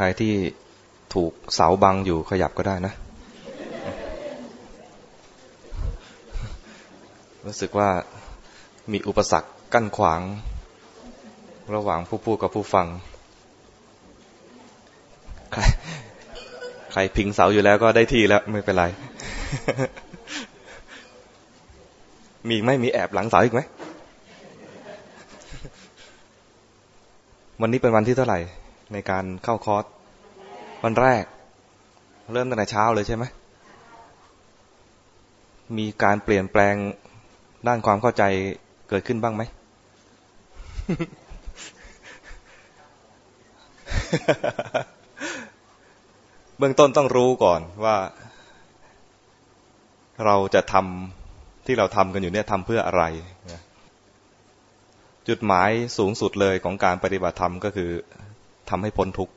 ใครที่ถูกเสาบังอยู่ขยับก็ได้นะ รู้สึกว่ามีอุปสรรคกั้นขวาง ระหว่างผู้พูดกับผู้ฟัง ใครใครพิงเสาอยู่แล้วก็ได้ที่แล้วไม่เป็นไร มีไม่มีแอบหลังเสาอีกไหม วันนี้เป็นวันที่เท่าไหร่ ในการเข้าคอร์สวันแรก เริ่มตั้งแต่เช้าเลยใช่ไหมมีการเปลี่ยนแปลงด้านความเข้าใจเกิดขึ้นบ้างไหม เบื้องต้นต้องรู้ก่อนว่า เราจะทำที่เราทำกันอยู่เนี่ยทำเพื่ออะไร จุดหมายสูงสุดเลยของการปฏิบัติธรรมก็คือ ทำให้พ้นทุกข์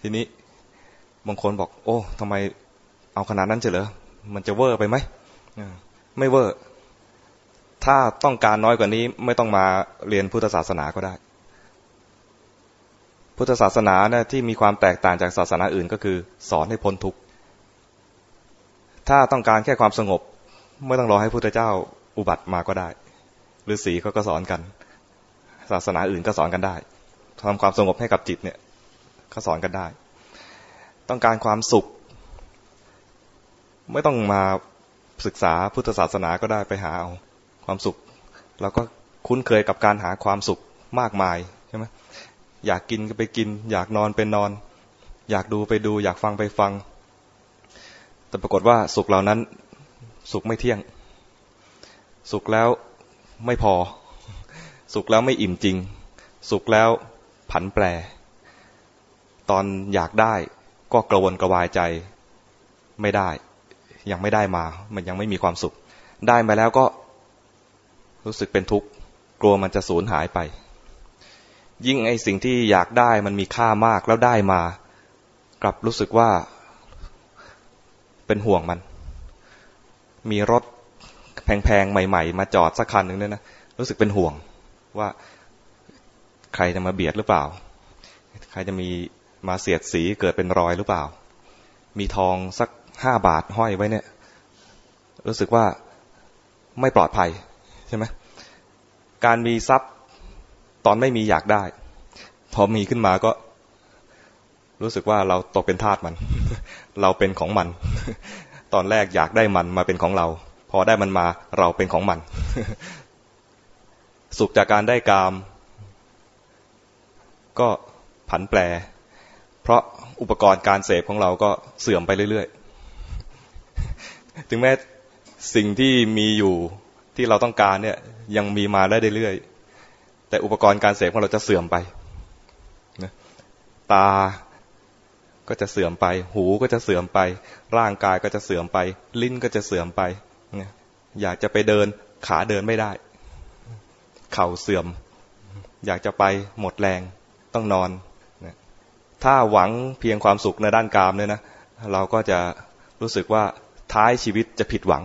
ทีนี้บางคนบอก โอ้ทำไมเอาขนาดนั้นเฉลอมันจะเวอร์ไปไหมไม่เวอร์ถ้าต้องการน้อยกว่านี้ไม่ต้องมาเรียนพุทธศาสนาก็ได้ พุทธศาสนาเนี่ยที่มีความแตกต่างจากศาสนาอื่นก็คือ สอนให้พ้นทุกข์ถ้าต้องการแค่ความสงบ ไม่ต้องรอให้พุทธเจ้าอุบัติมาก็ได้หรือสีเขาก็สอนกัน ศาสนาอื่นก็สอนกันได้ ทำความสงบให้กับจิตเนี่ยเขาสอนกันได้ ต้องการความสุข ไม่ต้องมาศึกษาพุทธศาสนาก็ได้ไปหาเอาความสุขเราก็คุ้นเคยกับการหาความสุขมากมายใช่ไหมอยากกินก็ไปกิน อยากนอนเป็นนอน อยากดูไปดู อยากฟังไปฟัง แต่ปรากฏว่าสุขเหล่านั้น สุขไม่เที่ยง สุขแล้วไม่พอ สุขแล้วไม่อิ่มจริง สุขแล้ว ผันแปร ตอนอยากได้ก็กระวนกระวายใจไม่ได้ ยังไม่ได้มา มันยังไม่มีความสุข ได้มาแล้วก็รู้สึกเป็นทุกข์กลัวมันจะสูญหายไป ยิ่งไอสิ่งที่อยากได้มันมีค่ามากแล้วได้มา กลับรู้สึกว่าเป็นห่วงมัน มีรถแพงๆ ใหม่ ๆ มาจอดสักคันหนึ่งเนี่ยนะ รู้สึกเป็นห่วงว่า ใครจะมาเบียดหรือเปล่า ใครจะมีมาเสียดสีเกิดเป็นรอยหรือเปล่า มีทองสักห้าบาทห้อยไว้เนี่ย รู้สึกว่าไม่ปลอดภัยใช่ไหมการมีทรัพย์ตอนไม่มีอยากได้ พอมีขึ้นมาก็ รู้สึกว่าเราตกเป็นทาสมัน เราเป็นของมัน ตอนแรกอยากได้มันมาเป็นของเรา พอได้มันมาเราเป็นของมัน สุขจากการได้กาม ก็ผันแปร เพราะอุปกรณ์การเสพของเราก็เสื่อมไปเรื่อยๆ ถึงแม้สิ่งที่มีอยู่ที่เราต้องการเนี่ยยังมีมาได้เรื่อยๆ แต่อุปกรณ์การเสพของเราจะเสื่อมไปตาก็จะเสื่อมไป หูก็จะเสื่อมไป ร่างกายก็จะเสื่อมไป ลิ้นก็จะเสื่อมไปอยากจะไปเดินขาเดินไม่ได้ เข่าเสื่อม อยากจะไปหมดแรง ต้องนอนถ้าหวังเพียงความสุขในด้านกามเนี่ยนะเราก็จะรู้สึกว่าท้ายชีวิตจะผิดหวัง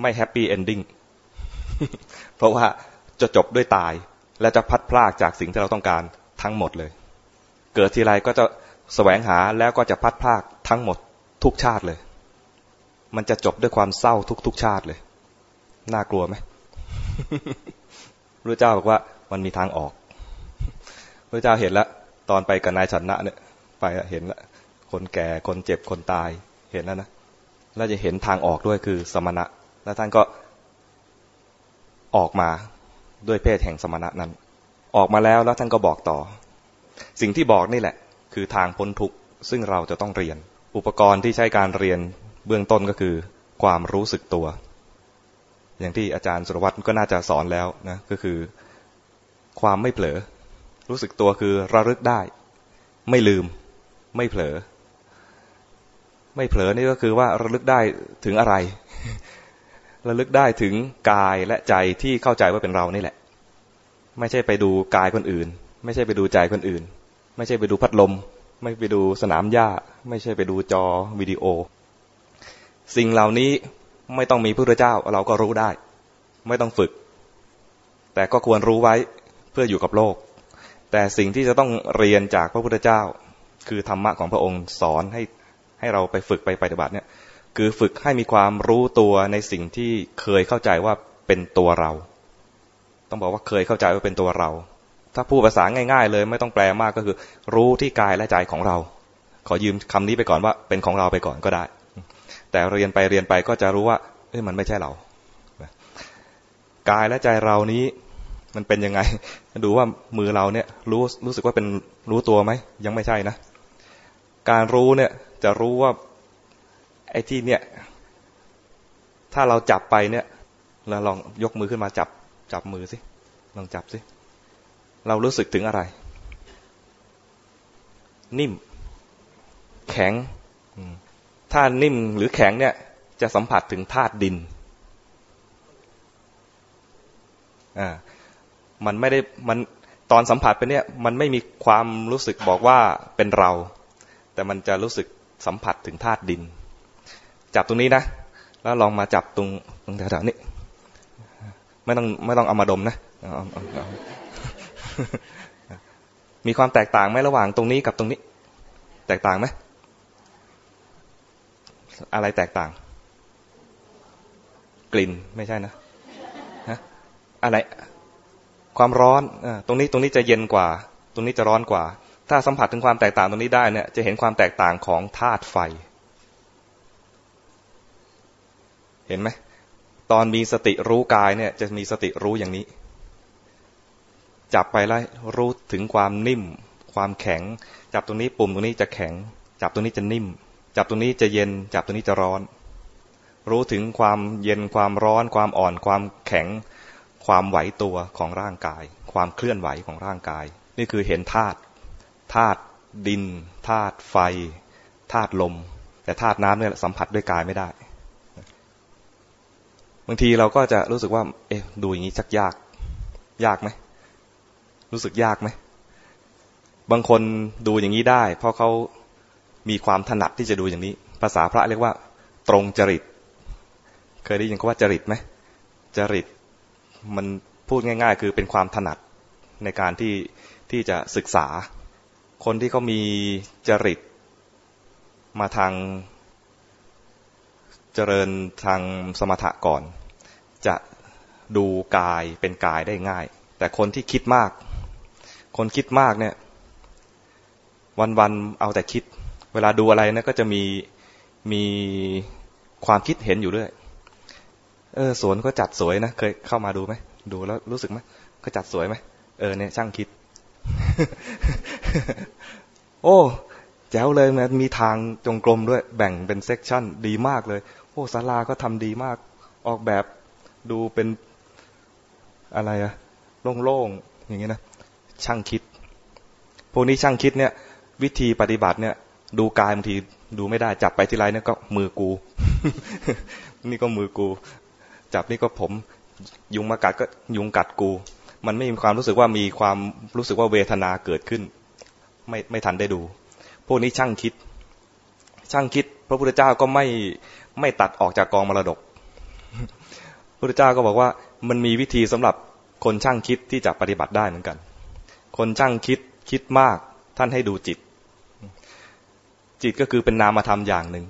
ไม่ happy ending เพราะว่าจะจบด้วยตาย และจะพลัดพรากจากสิ่งที่เราต้องการทั้งหมดเลย เกิดทีไรก็จะแสวงหาแล้วก็จะพลัดพรากทั้งหมดทุกชาติเลย มันจะจบด้วยความเศร้าทุกๆชาติเลย น่ากลัวไหมพระพุทธเจ้าบอกว่ามันมีทางออก พระเจ้าเห็นแล้วตอนไปกับนายชนะเนี่ย ไปเห็นแล้วคนแก่คนเจ็บคนตายเห็นแล้วนะแล้วจะเห็นทางออกด้วยคือสมณะ แล้วท่านก็ออกมาด้วยเพศแห่งสมณะนั้น ออกมาแล้วแล้วท่านก็บอกต่อ สิ่งที่บอกนี่แหละ คือทางพ้นทุกข์ซึ่งเราจะต้องเรียน อุปกรณ์ที่ใช้การเรียนเบื้องต้นก็คือความรู้สึกตัว อย่างที่อาจารย์สุรวัตรก็น่าจะสอนแล้วนะก็คือ ความไม่เผลอ รู้สึกตัวคือระลึกได้ ไม่ลืม ไม่เผลอ ไม่เผลอนี่ก็คือว่าระลึกได้ถึงอะไร ระลึกได้ถึงกายและใจที่เข้าใจว่าเป็นเรานี่แหละ ไม่ใช่ไปดูกายคนอื่น ไม่ใช่ไปดูใจคนอื่น ไม่ใช่ไปดูพัดลม ไม่ไปดูสนามหญ้า ไม่ใช่ไปดูจอวิดีโอ สิ่งเหล่านี้ไม่ต้องมีพระเจ้าเราก็รู้ได้ ไม่ต้องฝึก แต่ก็ควรรู้ไว้เพื่ออยู่กับโลก แต่สิ่งที่จะต้องเรียนจากพระพุทธเจ้า คือธรรมะของพระองค์สอนให้ให้เราไปฝึกไปปฏิบัติเนี่ย คือฝึกให้มีความรู้ตัวในสิ่งที่เคยเข้าใจว่าเป็นตัวเรา ต้องบอกว่าเคยเข้าใจว่าเป็นตัวเรา ถ้าพูดภาษาง่าย ๆ เลยไม่ต้องแปลมากก็คือ รู้ที่กายและใจของเรา ขอยืมคำนี้ไปก่อนว่าเป็นของเราไปก่อนก็ได้ แต่เรียนไปเรียนไปก็จะรู้ว่าเอ้ยมันไม่ใช่เรา กายและใจเรานี้ มันเป็นยังไง ดูว่ามือเราเนี่ยรู้รู้สึกว่าเป็นรู้ตัวไหม ยังไม่ใช่นะ การรู้เนี่ยจะรู้ว่าไอ้ที่เนี่ย ถ้าเราจับไปเนี่ยเราลองยกมือขึ้นมาจับ จับมือสิ ลองจับสิ เรารู้สึกถึงอะไร นิ่ม แข็ง ถ้านิ่มหรือแข็งเนี่ย จะสัมผัสถึงธาตุดิน อ่า มันไม่ได้มันตอนสัมผัสไปเนี่ยมันไม่มีความรู้สึกบอกว่าเป็นเรา แต่มันจะรู้สึกสัมผัสถึงธาตุดิน จับตรงนี้นะ แล้วลองมาจับตรงตรงแถวๆนี้ ไม่ต้องไม่ต้องเอามาดมนะมีความแตกต่างไหมระหว่างตรงนี้กับตรงนี้ แตกต่างไหมอะไรแตกต่าง กลิ่นไม่ใช่นะฮะอะไร ความร้อนอตรงนี้ตรงนี้จะเย็นกว่า ตรงนี้จะร้อนกว่า ถ้าสัมผัสถึงความแตกต่างตรงนี้ได้เนี่ยจะเห็นความแตกต่างของธาตุไฟ เห็นไหมตอนมีสติรู้กายเนี่ยจะมีสติรู้อย่างนี้ จับไปแล้วรู้ถึงความนิ่ม ความแข็ง จับตรงนี้ปุ่มตรงนี้จะแข็ง จับตรงนี้จะนิ่ม จับตรงนี้จะเย็น จับตรงนี้จะร้อน รู้ถึงความเย็นความร้อน ความอ่อนความแข็ง ความไหวตัวของร่างกาย ความเคลื่อนไหวของร่างกาย นี่คือเห็นธาตุธาตุดินธาตุไฟธาตุลม แต่ธาตุน้ำเนี่ยสัมผัสด้วยกายไม่ได้ บางทีเราก็จะรู้สึกว่า เอ๊ะดูอย่างนี้ชักยาก ยากไหมรู้สึกยากไหมบางคนดูอย่างนี้ได้ เพราะเขามีความถนัดที่จะดูอย่างนี้ ภาษาพระเรียกว่า ตรงจริต เคยได้ยินคำว่าจริตไหมจริต มันพูดง่าย ๆ คือเป็นความถนัดในการที่ที่จะศึกษา คนที่เขามีจริตมาทางเจริญทางสมถะก่อน จะดูกายเป็นกายได้ง่าย แต่คนที่คิดมาก คนคิดมากเนี่ย วันๆเอาแต่คิด เวลาดูอะไรนะก็จะมีมีความคิดเห็นอยู่ด้วย เออสวนก็จัดสวยนะเคยเข้ามาดูไหมดูแล้วรู้สึกไหมก็จัดสวยไหมเออเนี่ยช่างคิด โอ้ แจ๋วเลยนะมีทางจงกรมด้วย แบ่งเป็นเซกชันดีมากเลย โอ้ศาลาก็ทำดีมาก ออกแบบดูเป็นอะไรอะโล่งๆอย่างเงี้ยนะช่างคิด พวกนี้ช่างคิดเนี่ย วิธีปฏิบัติเนี่ย ดูกายบางทีดูไม่ได้จับไปที่ไรเนี่ยก็มือกู นี่ก็มือกู จับนี่ก็ผม ยุงมากัดก็ยุงกัดกู มันไม่มีความรู้สึกว่ามีความรู้สึกว่าเวทนาเกิดขึ้น ไม่ไม่ทันได้ดู พวกนี้ช่างคิด ช่างคิด พระพุทธเจ้าก็ไม่ไม่ตัดออกจากกองมรดกพระพุทธเจ้าก็บอกว่ามันมีวิธีสำหรับคนช่างคิดที่จะปฏิบัติได้เหมือนกัน คนช่างคิดคิดมากท่านให้ดูจิต จิตก็คือเป็นนามธรรมอย่างหนึ่ง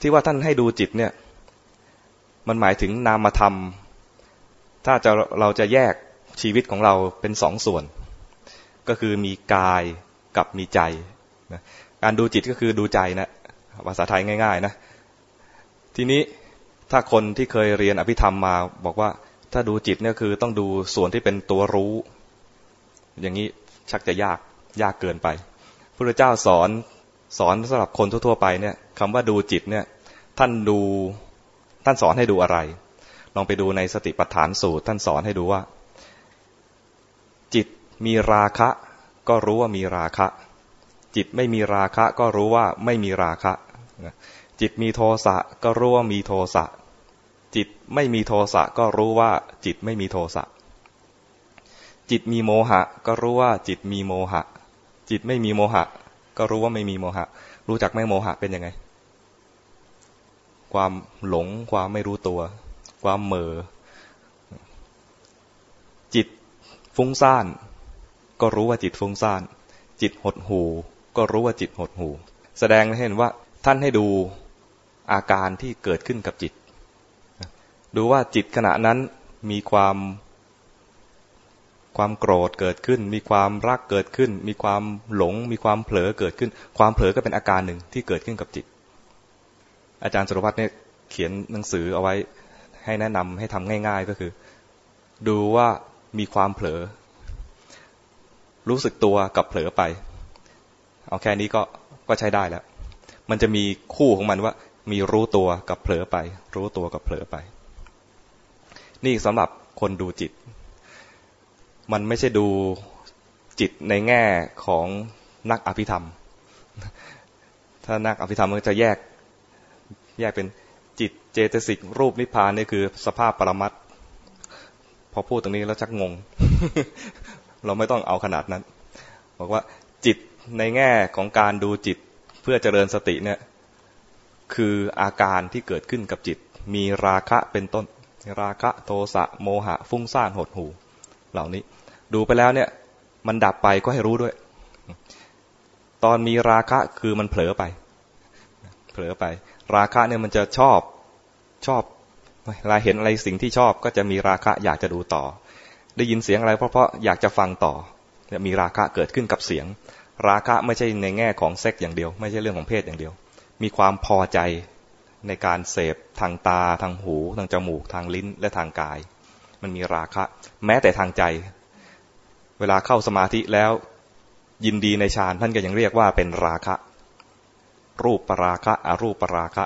ที่ว่าท่านให้ดูจิตเนี่ย มันหมายถึงนามธรรมถ้าจะเราจะแยกชีวิตของเราเป็นสองส่วน ก็คือมีกายกับมีใจนะการดูจิตก็คือดูใจนะภาษาไทยง่าย ๆ นะ ทีนี้ถ้าคนที่เคยเรียนอภิธรรมมา บอกว่าถ้าดูจิตเนี่ยคือต้องดูส่วนที่เป็นตัวรู้ อย่างนี้ชักจะยากยากเกินไปพระเจ้าสอน สอนสำหรับคนทั่วๆไปเนี่ยคำว่าดูจิตเนี่ย ท่านดูท่านสอนให้ดูอะไร ลองไปดูในสติปัฏฐานสูตร ท่านสอนให้ดูว่า จิตมีราคะ ก็รู้ว่ามีราคะ จิตไม่มีราคะ ก็รู้ว่าไม่มีราคะ จิตมีโทสะก็รู้ว่ามีโทสะจิตไม่มีโทสะก็รู้ว่าจิตไม่มีโทสะจิตมีโมหะ ก็รู้ว่าจิตมีโมหะ จิตไม่มีโมหะ ก็รู้ว่าไม่มีโมหะ รู้จักไหมโมหะเป็นยังไง ความหลง ความไม่รู้ตัว ความเหม่อ จิตฟุ้งซ่าน ก็รู้ว่าจิตฟุ้งซ่าน จิตหดหูก็รู้ว่าจิตหดหู แสดงให้เห็นว่าท่านให้ดูอาการที่เกิดขึ้นกับจิต ดูว่าจิตขณะนั้นมีความ ความโกรธเกิดขึ้น มีความรักเกิดขึ้น มีความหลง มีความเผลอเกิดขึ้น ความเผลอก็เป็นอาการหนึ่งที่เกิดขึ้นกับจิต อาจารย์สุรพัฒน์เนี่ยเขียนหนังสือเอาไว้ให้แนะนำให้ทำง่าย ๆก็คือ ดูว่ามีความเผลอ รู้สึกตัวกับเผลอไป เอาแค่นี้ก็ก็ใช้ได้แล้ว มันจะมีคู่ของมันว่า มีรู้ตัวกับเผลอไป รู้ตัวกับเผลอไป นี่สำหรับคนดูจิต มันไม่ใช่ดูจิตในแง่ของนักอภิธรรม ถ้านักอภิธรรมมันจะแยกแยกเป็นจิตเจตสิกรูปนิพพานนี่คือสภาพปรมัตพอพูดตรงนี้แล้วชักงง เราไม่ต้องเอาขนาดนั้น บอกว่าจิตในแง่ของการดูจิตเพื่อเจริญสติเนี่ย คืออาการที่เกิดขึ้นกับจิต มีราคะเป็นต้น ราคะโทสะโมหะฟุ้งซ่านหดหู เหล่านี้ ดูไปแล้วเนี่ย มันดับไปก็ให้รู้ด้วย ตอนมีราคะคือมันเผลอไป เผลอไป ราคะเนี่ยมันจะชอบชอบเวลาเห็นอะไรสิ่งที่ชอบก็จะมีราคะอยากจะดูต่อ ได้ยินเสียงอะไรเพราะเพราะอยากจะฟังต่อจะมีราคะเกิดขึ้นกับเสียง ราคะไม่ใช่ในแง่ของเซ็กอย่างเดียว ไม่ใช่เรื่องของเพศอย่างเดียว มีความพอใจในการเสพทางตาทางหู ทางจมูก ทางลิ้นและทางกาย มันมีราคะ แม้แต่ทางใจ เวลาเข้าสมาธิแล้ว ยินดีในฌานท่านก็ยังเรียกว่าเป็นราคะ รูปปราคะอารูปปราคะ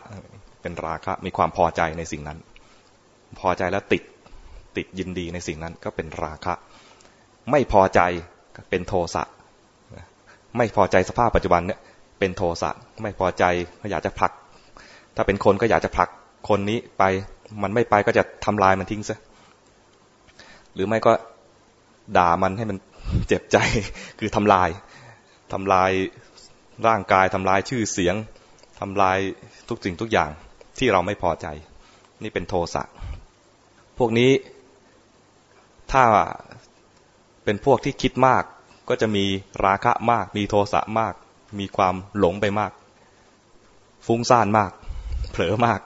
เป็นราคะมีความพอใจในสิ่งนั้น พอใจแล้วติดติดยินดีในสิ่งนั้นก็เป็นราคะ ไม่พอใจเป็นโทสะไม่พอใจสภาพปัจจุบันเนี่ยเป็นโทสะไม่พอใจก็อยากจะผลัก ถ้าเป็นคนก็อยากจะผลักคนนี้ไปมันไม่ไปก็จะทำลายมันทิ้งซะ หรือไม่ก็ด่ามันให้มันเจ็บใจ คือทำลายทำลายร่างกายทำลายชื่อเสียงทำลายทุกสิ่งทุกอย่างที่เราไม่พอใจ นี่เป็นโทสะพวกนี้ถ้าเป็นพวกที่คิดมากก็จะมีราคะมาก มีโทสะมาก มีความหลงไปมาก ฟุ้งซ่านมาก เผลอมาก